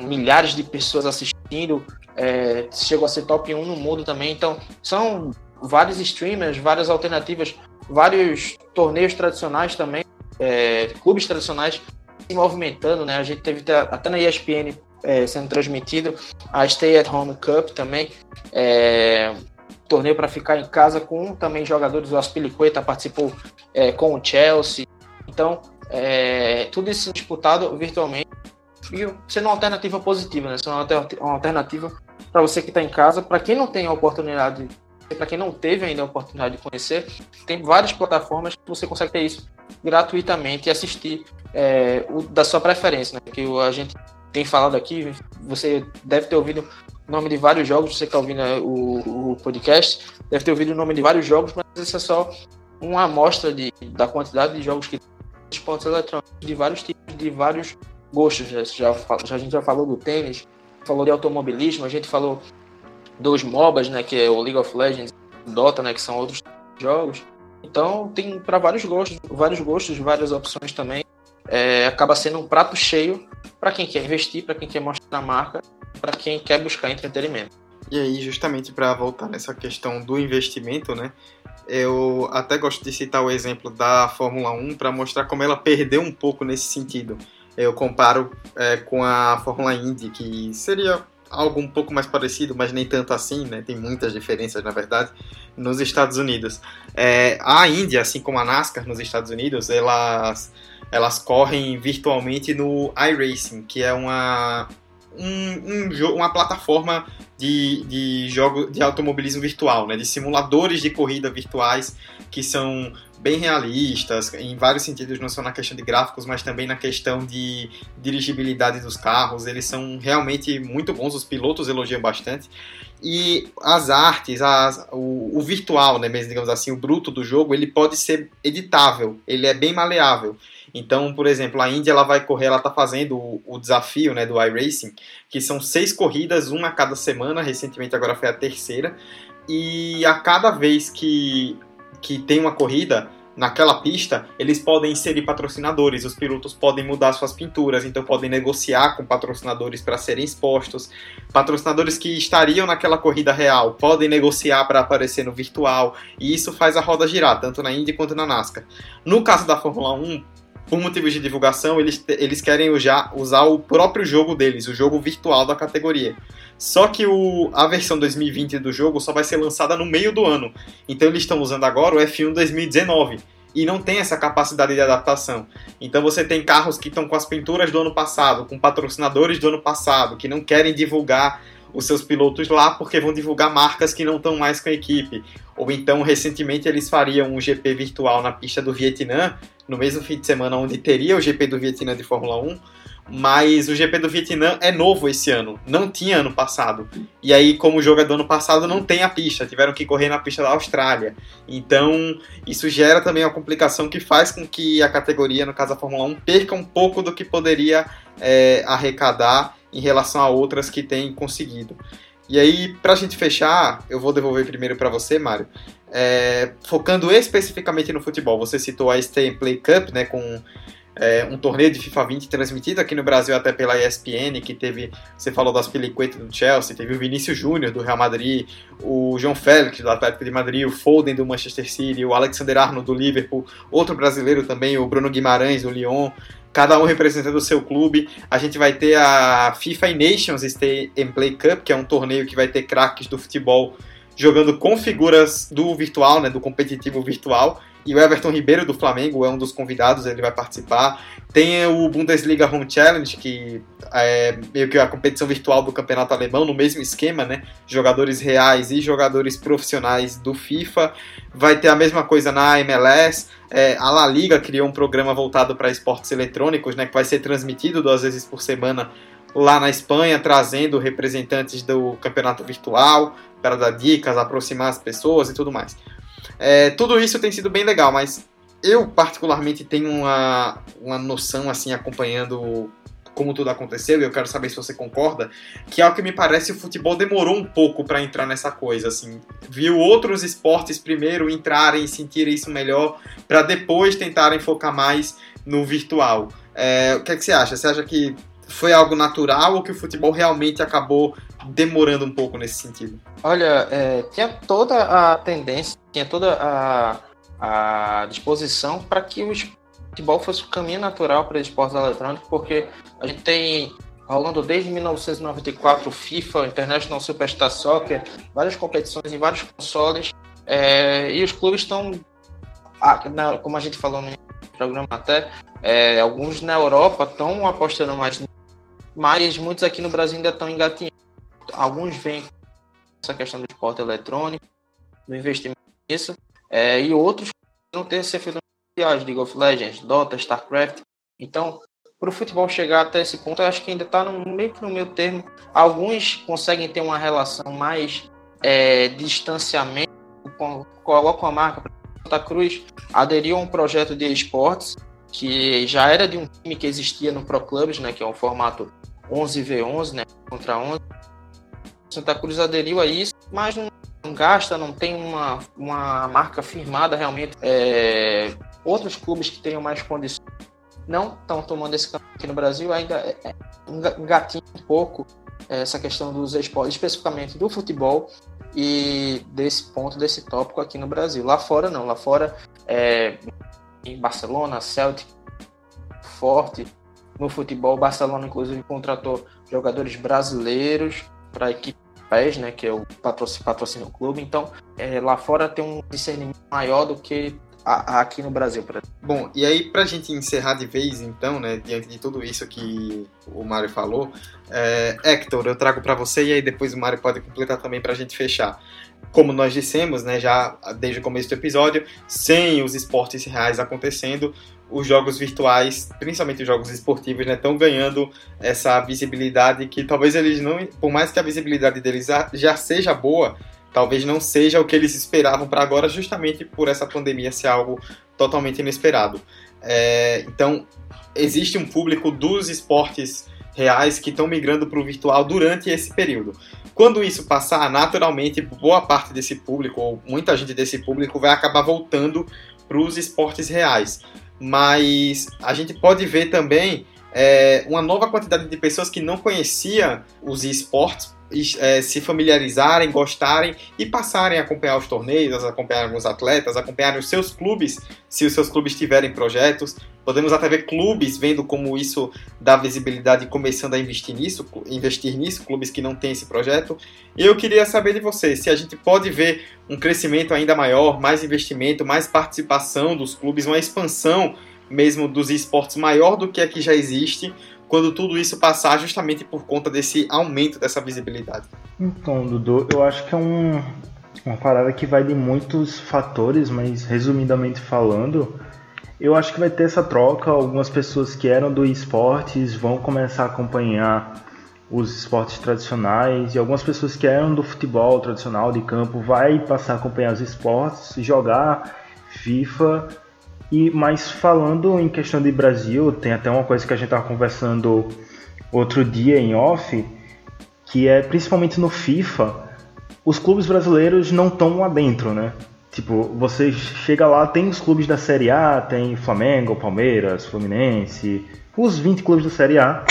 milhares de pessoas assistindo. É, chegou a ser top 1 no mundo também. Então, são vários streamers, várias alternativas, vários torneios tradicionais também, é, clubes tradicionais se movimentando, né? A gente teve até na ESPN é, sendo transmitido a Stay at Home Cup também, é, torneio para ficar em casa com também jogadores. O Aspilicueta participou é, com o Chelsea. Então, é, tudo isso disputado virtualmente e sendo uma alternativa positiva, né? Sendo uma alternativa para você que está em casa. Para quem não tem a oportunidade, para quem não teve ainda a oportunidade de conhecer, tem várias plataformas que você consegue ter isso gratuitamente e assistir é, o da sua preferência, né? Que a gente tem falado aqui, você deve ter ouvido nome de vários jogos, você que está ouvindo o, o, podcast, deve ter ouvido o nome de vários jogos, mas isso é só uma amostra de, da quantidade de jogos que tem esportes eletrônicos, de vários tipos, de vários gostos. Já, já, a gente já falou do tênis, falou de automobilismo, a gente falou dos MOBAs, né, que é o League of Legends, Dota, né, que são outros jogos. Então tem para vários gostos, vários gostos, várias opções também. É, acaba sendo um prato cheio para quem quer investir, para quem quer mostrar a marca, para quem quer buscar entretenimento. E aí, justamente para voltar nessa questão do investimento, né? Eu até gosto de citar o exemplo da Fórmula 1 para mostrar como ela perdeu um pouco nesse sentido. Eu comparo é, com a Fórmula Indy, que seria algo um pouco mais parecido, mas nem tanto assim, né? Tem muitas diferenças, na verdade, nos Estados Unidos. É, a Indy, assim como a NASCAR nos Estados Unidos, elas elas correm virtualmente no iRacing, que é uma, um, um, uma plataforma de, de jogo de automobilismo virtual, né, de simuladores de corrida virtuais que são bem realistas em vários sentidos, não só na questão de gráficos, mas também na questão de dirigibilidade dos carros. Eles são realmente muito bons, os pilotos elogiam bastante. E as artes, as, o, o virtual, né, mesmo, digamos assim, o bruto do jogo, ele pode ser editável, ele é bem maleável. Então, por exemplo, a Índia ela vai correr, ela está fazendo o, o, desafio né, do iRacing, que são seis corridas, uma a cada semana, recentemente agora foi a terceira, e a cada vez que, que tem uma corrida, naquela pista, eles podem inserir patrocinadores, os pilotos podem mudar suas pinturas, então podem negociar com patrocinadores para serem expostos. Patrocinadores que estariam naquela corrida real podem negociar para aparecer no virtual, e isso faz a roda girar, tanto na Indy quanto na NASCAR. No caso da Fórmula 1, por motivos de divulgação, eles, eles querem já usar o próprio jogo deles, o jogo virtual da categoria. Só que o, a versão 2020 do jogo só vai ser lançada no meio do ano. Então eles estão usando agora o F1 2019 e não tem essa capacidade de adaptação. Então você tem carros que estão com as pinturas do ano passado, com patrocinadores do ano passado, que não querem divulgar os seus pilotos lá porque vão divulgar marcas que não estão mais com a equipe. Ou então, recentemente, eles fariam um GP virtual na pista do Vietnã, no mesmo fim de semana onde teria o GP do Vietnã de Fórmula 1, mas o GP do Vietnã é novo esse ano, não tinha ano passado. E aí, como o jogo é do ano passado, não tem a pista, tiveram que correr na pista da Austrália. Então, isso gera também uma complicação que faz com que a categoria, no caso a Fórmula 1, perca um pouco do que poderia é, arrecadar em relação a outras que têm conseguido. E aí, para a gente fechar, eu vou devolver primeiro para você, Mário. É, focando especificamente no futebol, você citou a Stay Play Cup, né, com é, um torneio de FIFA 20 transmitido aqui no Brasil até pela ESPN, que teve, você falou das Peliqueta do Chelsea, teve o Vinícius Júnior do Real Madrid, o João Félix do Atlético de Madrid, o Foden do Manchester City, o Alexander Arnold do Liverpool, outro brasileiro também, o Bruno Guimarães do Lyon, cada um representando o seu clube. A gente vai ter a FIFA Nations Stay and Play Cup, que é um torneio que vai ter craques do futebol jogando com figuras do virtual, né, do competitivo virtual. E o Everton Ribeiro do Flamengo é um dos convidados, ele vai participar. Tem o Bundesliga Home Challenge, que é meio que a competição virtual do campeonato alemão, no mesmo esquema, né? Jogadores reais e jogadores profissionais do FIFA. Vai ter a mesma coisa na MLS. É, a La Liga criou um programa voltado para esportes eletrônicos, né? Que vai ser transmitido duas vezes por semana lá na Espanha, trazendo representantes do campeonato virtual para dar dicas, aproximar as pessoas e tudo mais. É, tudo isso tem sido bem legal, mas eu particularmente tenho uma, uma noção, assim, acompanhando como tudo aconteceu, e eu quero saber se você concorda, que ao que me parece o futebol demorou um pouco para entrar nessa coisa, assim, viu outros esportes primeiro entrarem e sentirem isso melhor, para depois tentarem focar mais no virtual. É, o que, é que você acha? Você acha que foi algo natural ou que o futebol realmente acabou demorando um pouco nesse sentido? Olha, é, tinha toda a tendência, tinha toda a, a disposição para que o futebol fosse o caminho natural para esportes eletrônicos, porque a gente tem rolando desde 1994 FIFA, International Superstar Soccer, várias competições em vários consoles, é, e os clubes estão, como a gente falou no programa até, é, alguns na Europa estão apostando mais mas muitos aqui no Brasil ainda estão engatinhando. Alguns vêm com essa questão do esporte eletrônico, do investimento nisso, é, e outros não têm esse efeito de League of Legends, Dota, StarCraft. Então, para o futebol chegar até esse ponto, eu acho que ainda está meio que no meio termo. Alguns conseguem ter uma relação mais é, distanciamento, com, colocam a marca para Santa Cruz, aderiu a um projeto de esportes que já era de um time que existia no Pro Clubs, né, que é um formato 11v11, né, contra 11. Santa Cruz aderiu a isso, mas não, não gasta, não tem uma, uma marca firmada realmente. É, outros clubes que tenham mais condições não estão tomando esse caminho aqui no Brasil, ainda é, é, engatinha um pouco essa questão dos esportes, especificamente do futebol e desse ponto, desse tópico aqui no Brasil. Lá fora não, lá fora é, em Barcelona, Celtic, forte, no futebol. O Barcelona, inclusive, contratou jogadores brasileiros para a equipe PES, né, que é o patrocínio, patrocínio clube. Então, é, lá fora tem um discernimento maior do que a, a aqui no Brasil. Bom, e aí para a gente encerrar de vez, então, né, diante de tudo isso que o Mário falou, é, Hector, eu trago para você e aí depois o Mário pode completar também para a gente fechar. Como nós dissemos, né, já desde o começo do episódio, sem os esportes reais acontecendo, os jogos virtuais, principalmente os jogos esportivos, estão né, ganhando essa visibilidade que talvez eles não, por mais que a visibilidade deles já seja boa, talvez não seja o que eles esperavam para agora, justamente por essa pandemia ser algo totalmente inesperado. É, então, existe um público dos esportes reais que estão migrando para o virtual durante esse período. Quando isso passar, naturalmente, boa parte desse público, ou muita gente desse público, vai acabar voltando para os esportes reais. Mas a gente pode ver também é, uma nova quantidade de pessoas que não conhecia os esportes é, se familiarizarem, gostarem e passarem a acompanhar os torneios, acompanhar os atletas, acompanhar os seus clubes, se os seus clubes tiverem projetos. Podemos até ver clubes vendo como isso dá visibilidade e começando a investir nisso, investir nisso, clubes que não têm esse projeto. E eu queria saber de vocês se a gente pode ver um crescimento ainda maior, mais investimento, mais participação dos clubes, uma expansão mesmo dos esportes maior do que a que já existe, quando tudo isso passar justamente por conta desse aumento dessa visibilidade. Então, Dudu, eu acho que é um, uma parada que vai de muitos fatores, mas resumidamente falando, eu acho que vai ter essa troca. Algumas pessoas que eram do esportes vão começar a acompanhar os esportes tradicionais e algumas pessoas que eram do futebol tradicional de campo vai passar a acompanhar os esportes, jogar FIFA e mas falando em questão de Brasil, tem até uma coisa que a gente estava conversando outro dia em off, que é principalmente no FIFA, os clubes brasileiros não estão lá dentro, né? Tipo, você chega lá, tem os clubes da Série A, tem Flamengo, Palmeiras, Fluminense, os 20 clubes da Série A.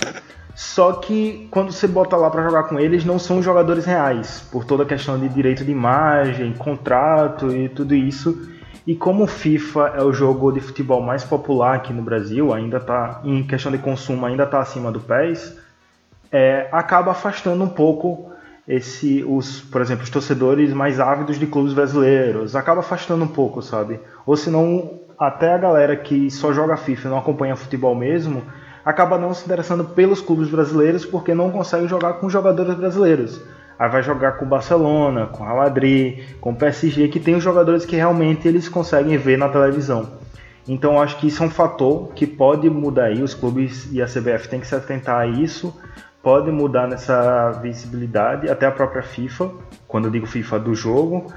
Só que quando você bota lá para jogar com eles, não são jogadores reais, por toda a questão de direito de imagem, contrato e tudo isso. E como o FIFA é o jogo de futebol mais popular aqui no Brasil, ainda está em questão de consumo ainda está acima do PES, é, acaba afastando um pouco esse, os, por exemplo, os torcedores mais ávidos de clubes brasileiros, acaba afastando um pouco, sabe? Ou senão até a galera que só joga FIFA e não acompanha futebol mesmo, acaba não se interessando pelos clubes brasileiros porque não consegue jogar com jogadores brasileiros. Aí vai jogar com o Barcelona, com o Real Madrid, com o PSG, que tem os jogadores que realmente eles conseguem ver na televisão. Então acho que isso é um fator que pode mudar aí, os clubes e a CBF tem que se atentar a isso, pode mudar nessa visibilidade, até a própria FIFA, quando eu digo FIFA do jogo,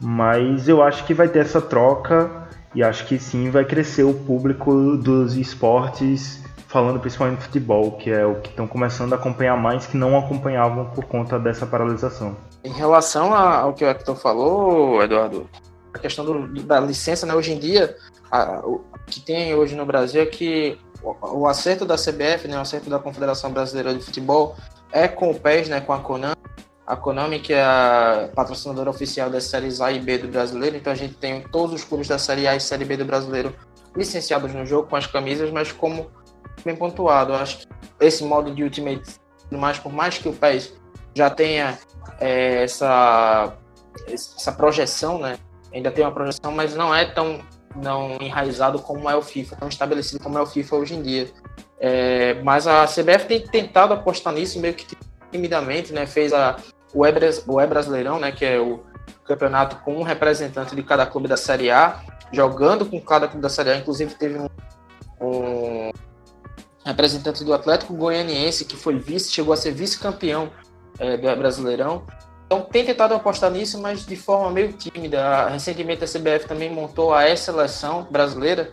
mas eu acho que vai ter essa troca e acho que sim vai crescer o público dos esportes falando principalmente de futebol, que é o que estão começando a acompanhar mais que não acompanhavam por conta dessa paralisação. Em relação ao que o Hector falou, Eduardo, a questão do, da licença, né, hoje em dia, a, o que tem hoje no Brasil é que o, o acerto da CBF, né, o acerto da Confederação Brasileira de Futebol, é com o PES, né, com a Konami, a Konami, que é a patrocinadora oficial das séries A e B do brasileiro, então a gente tem todos os clubes da Série A e Série B do brasileiro licenciados no jogo com as camisas, mas como bem pontuado. Eu acho que esse modo de Ultimate, mais por mais que o PES já tenha é, essa, essa projeção, né? Ainda tem uma projeção, mas não é tão não enraizado como é o FIFA, tão estabelecido como é o FIFA hoje em dia. É, mas a CBF tem tentado apostar nisso meio que timidamente, né? Fez a, o, e, o e Brasileirão, né? Que é o campeonato com um representante de cada clube da Série A, jogando com cada clube da Série A. Inclusive teve um, um representante do Atlético Goianiense, que foi vice, chegou a ser vice-campeão é, do Brasileirão. Então tem tentado apostar nisso, mas de forma meio tímida. Recentemente a CBF também montou a E-Seleção brasileira,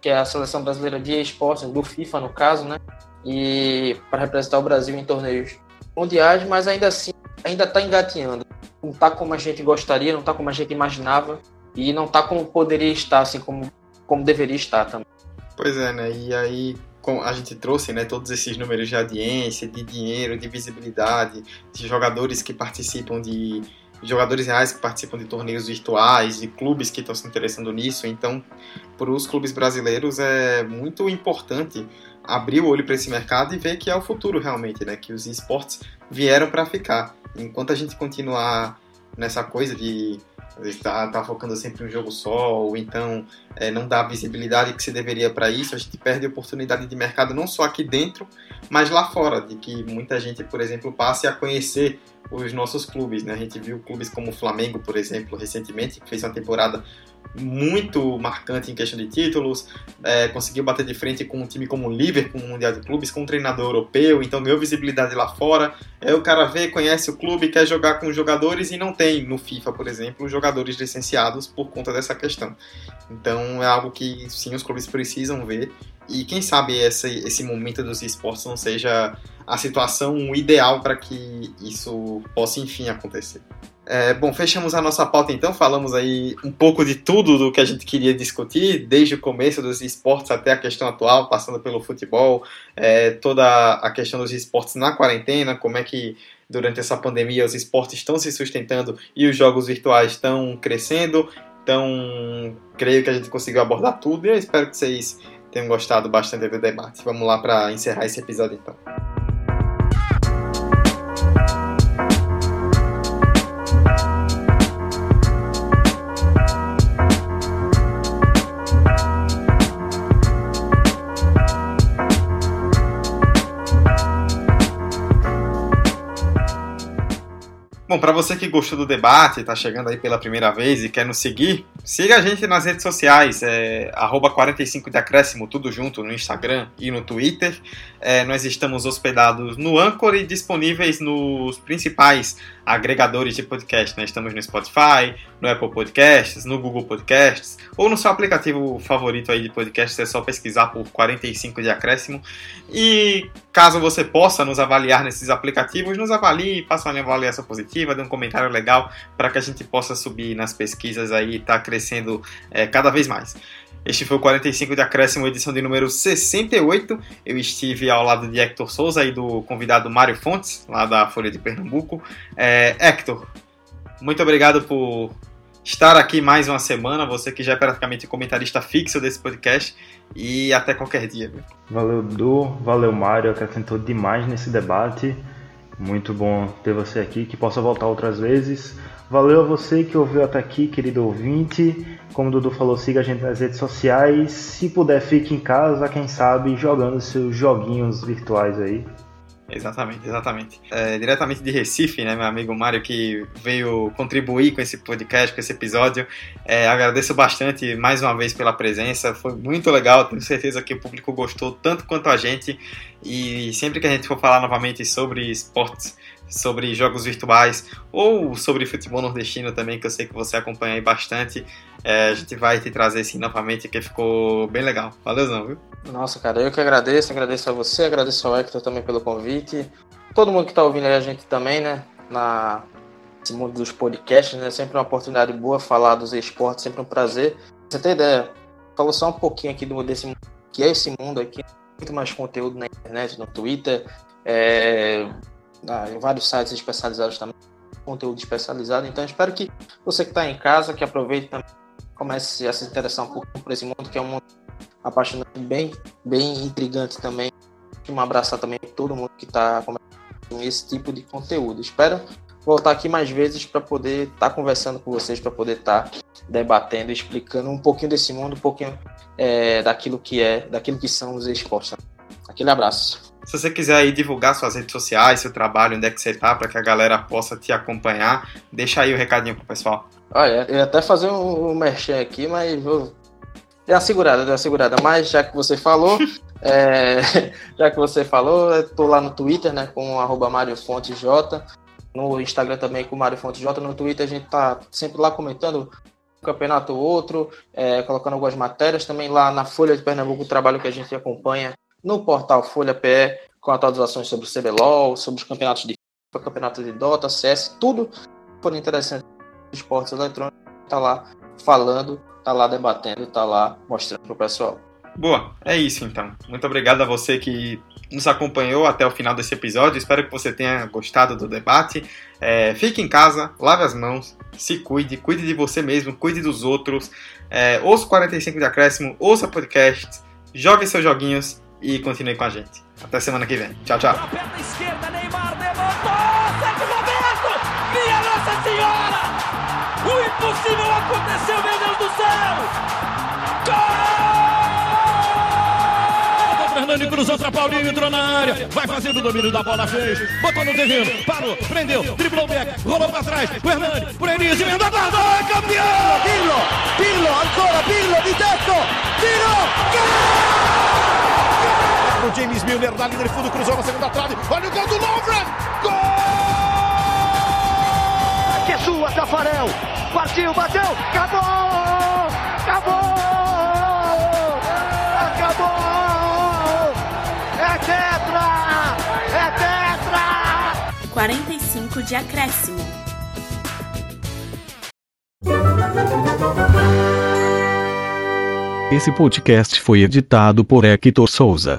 que é a seleção brasileira de esportes, do FIFA no caso, né? E para representar o Brasil em torneios mundiais, mas ainda assim ainda está engateando. Não está como a gente gostaria, não está como a gente imaginava e não está como poderia estar, assim como, como deveria estar também. Pois é, né? E aí a gente trouxe né, todos esses números de audiência, de dinheiro, de visibilidade, de jogadores que participam de jogadores reais que participam de torneios virtuais, de clubes que estão se interessando nisso. Então, para os clubes brasileiros é muito importante abrir o olho para esse mercado e ver que é o futuro realmente, né? Que os esportes vieram para ficar. Enquanto a gente continuar nessa coisa de está tá focando sempre em um jogo só, ou então é, não dá a visibilidade que se deveria para isso, a gente perde oportunidade de mercado não só aqui dentro, mas lá fora, de que muita gente, por exemplo, passe a conhecer os nossos clubes. Né? A gente viu clubes como o Flamengo, por exemplo, recentemente, que fez uma temporada muito marcante em questão de títulos, é, conseguiu bater de frente com um time como o Liverpool no Mundial de Clubes, com um treinador europeu, então ganhou visibilidade lá fora. É, o cara vê, conhece o clube, quer jogar com jogadores e não tem no FIFA, por exemplo, jogadores licenciados por conta dessa questão. Então é algo que sim os clubes precisam ver e quem sabe esse, esse momento dos esportes não seja a situação ideal para que isso possa enfim acontecer. É, bom, fechamos a nossa pauta então, falamos aí um pouco de tudo do que a gente queria discutir, desde o começo dos esportes até a questão atual, passando pelo futebol, é, toda a questão dos esportes na quarentena, como é que durante essa pandemia os esportes estão se sustentando e os jogos virtuais estão crescendo. Então, creio que a gente conseguiu abordar tudo e eu espero que vocês tenham gostado bastante do debate. Vamos lá para encerrar esse episódio então. Bom, para você que gostou do debate, está chegando aí pela primeira vez e quer nos seguir, siga a gente nas redes sociais, é, 45 de acréscimo, tudo junto, no Instagram e no Twitter. É, nós estamos hospedados no Anchor e disponíveis nos principais agregadores de podcast. Né? Estamos no Spotify, no Apple Podcasts, no Google Podcasts, ou no seu aplicativo favorito aí de podcast, é só pesquisar por 45 de acréscimo. E caso você possa nos avaliar nesses aplicativos, nos avalie, faça uma avaliação positiva, dê um comentário legal para que a gente possa subir nas pesquisas aí e tá crescendo é, cada vez mais. Este foi o 45 de Acréscimo, edição de número 68. Eu estive ao lado de Hector Souza e do convidado Mário Fontes, lá da Folha de Pernambuco. É, Hector, muito obrigado por estar aqui mais uma semana. Você que já é praticamente comentarista fixo desse podcast. E até qualquer dia. Valeu, Du. Valeu, Mário. Acrescentou demais nesse debate. Muito bom ter você aqui, que possa voltar outras vezes. Valeu a você que ouviu até aqui, querido ouvinte. Como o Dudu falou, siga a gente nas redes sociais. Se puder, fique em casa, quem sabe, jogando seus joguinhos virtuais aí. Exatamente, exatamente. É, diretamente de Recife, né, meu amigo Mário, que veio contribuir com esse podcast, com esse episódio. É, agradeço bastante mais uma vez pela presença, foi muito legal. Tenho certeza que o público gostou tanto quanto a gente. E sempre que a gente for falar novamente sobre esportes, sobre jogos virtuais ou sobre futebol nordestino também, que eu sei que você acompanha aí bastante, é, a gente vai te trazer sim novamente, que ficou bem legal. Valeu, viu? Nossa, cara, eu que agradeço, agradeço a você, agradeço ao Hector também pelo convite. Todo mundo que está ouvindo aí a gente também, né? Na esse mundo dos podcasts, né? Sempre uma oportunidade boa falar dos esportes, sempre um prazer. Você tem ideia? Falou só um pouquinho aqui do desse mundo, que é esse mundo aqui, muito mais conteúdo na internet, no Twitter, é, em vários sites especializados também, conteúdo especializado. Então espero que você que está em casa, que aproveite também, comece a se interessar um pouco por esse mundo, que é um mundo apaixonante, bem, bem intrigante também. Um abraço também a todo mundo que está com esse tipo de conteúdo. Espero voltar aqui mais vezes para poder estar tá conversando com vocês, para poder estar tá debatendo, explicando um pouquinho desse mundo, um pouquinho é, daquilo que é, daquilo que são os esportes. Aquele abraço. Se você quiser aí divulgar suas redes sociais, seu trabalho, onde é que você está, para que a galera possa te acompanhar, deixa aí o recadinho pro pessoal. Olha, eu ia até fazer um, um merchan aqui, mas vou. Deu uma segurada, deu uma segurada. Mas já que você falou, é... já que você falou, eu tô lá no Twitter, né, com arroba. No Instagram também com Mário Fontes J. No Twitter a gente tá sempre lá comentando um campeonato ou outro, é, colocando algumas matérias. Também lá na Folha de Pernambuco, o trabalho que a gente acompanha no portal Folha PE, com atualizações sobre o CBLOL, sobre os campeonatos de campeonatos de Dota, CS, tudo por interessante esportes eletrônicos, tá lá falando, tá lá debatendo, tá lá mostrando pro pessoal. Boa, é isso então. Muito obrigado a você que nos acompanhou até o final desse episódio. Espero que você tenha gostado do debate. É, fique em casa, lave as mãos, se cuide, cuide de você mesmo, cuide dos outros. É, ouça 45 de acréscimo, ouça podcast, jogue seus joguinhos e continue com a gente. Até semana que vem. Tchau, tchau. perna esquerda, Neymar levantou! Sérgio Roberto! Minha Nossa Senhora! O impossível aconteceu, meu Deus do céu! Gol! Fernando cruzou para Paulinho, entrou na área, vai fazendo o domínio da bola, fez, botou no terreno, parou, prendeu, driblou o back, rolou para trás, o Hernani, por Enis, emendou, guardou, é campeão! Pirlo, Pirlo, ancora Pirlo, di tetto, tiro, gol! O James Milner na linha de fundo, cruzou na segunda trave. Olha o gol do Lovren! Gol! Que é sua, Tafarel! Partiu, bateu, acabou! Acabou! Acabou! É tetra! É tetra! 45 de acréscimo. Esse podcast foi editado por Hector Souza.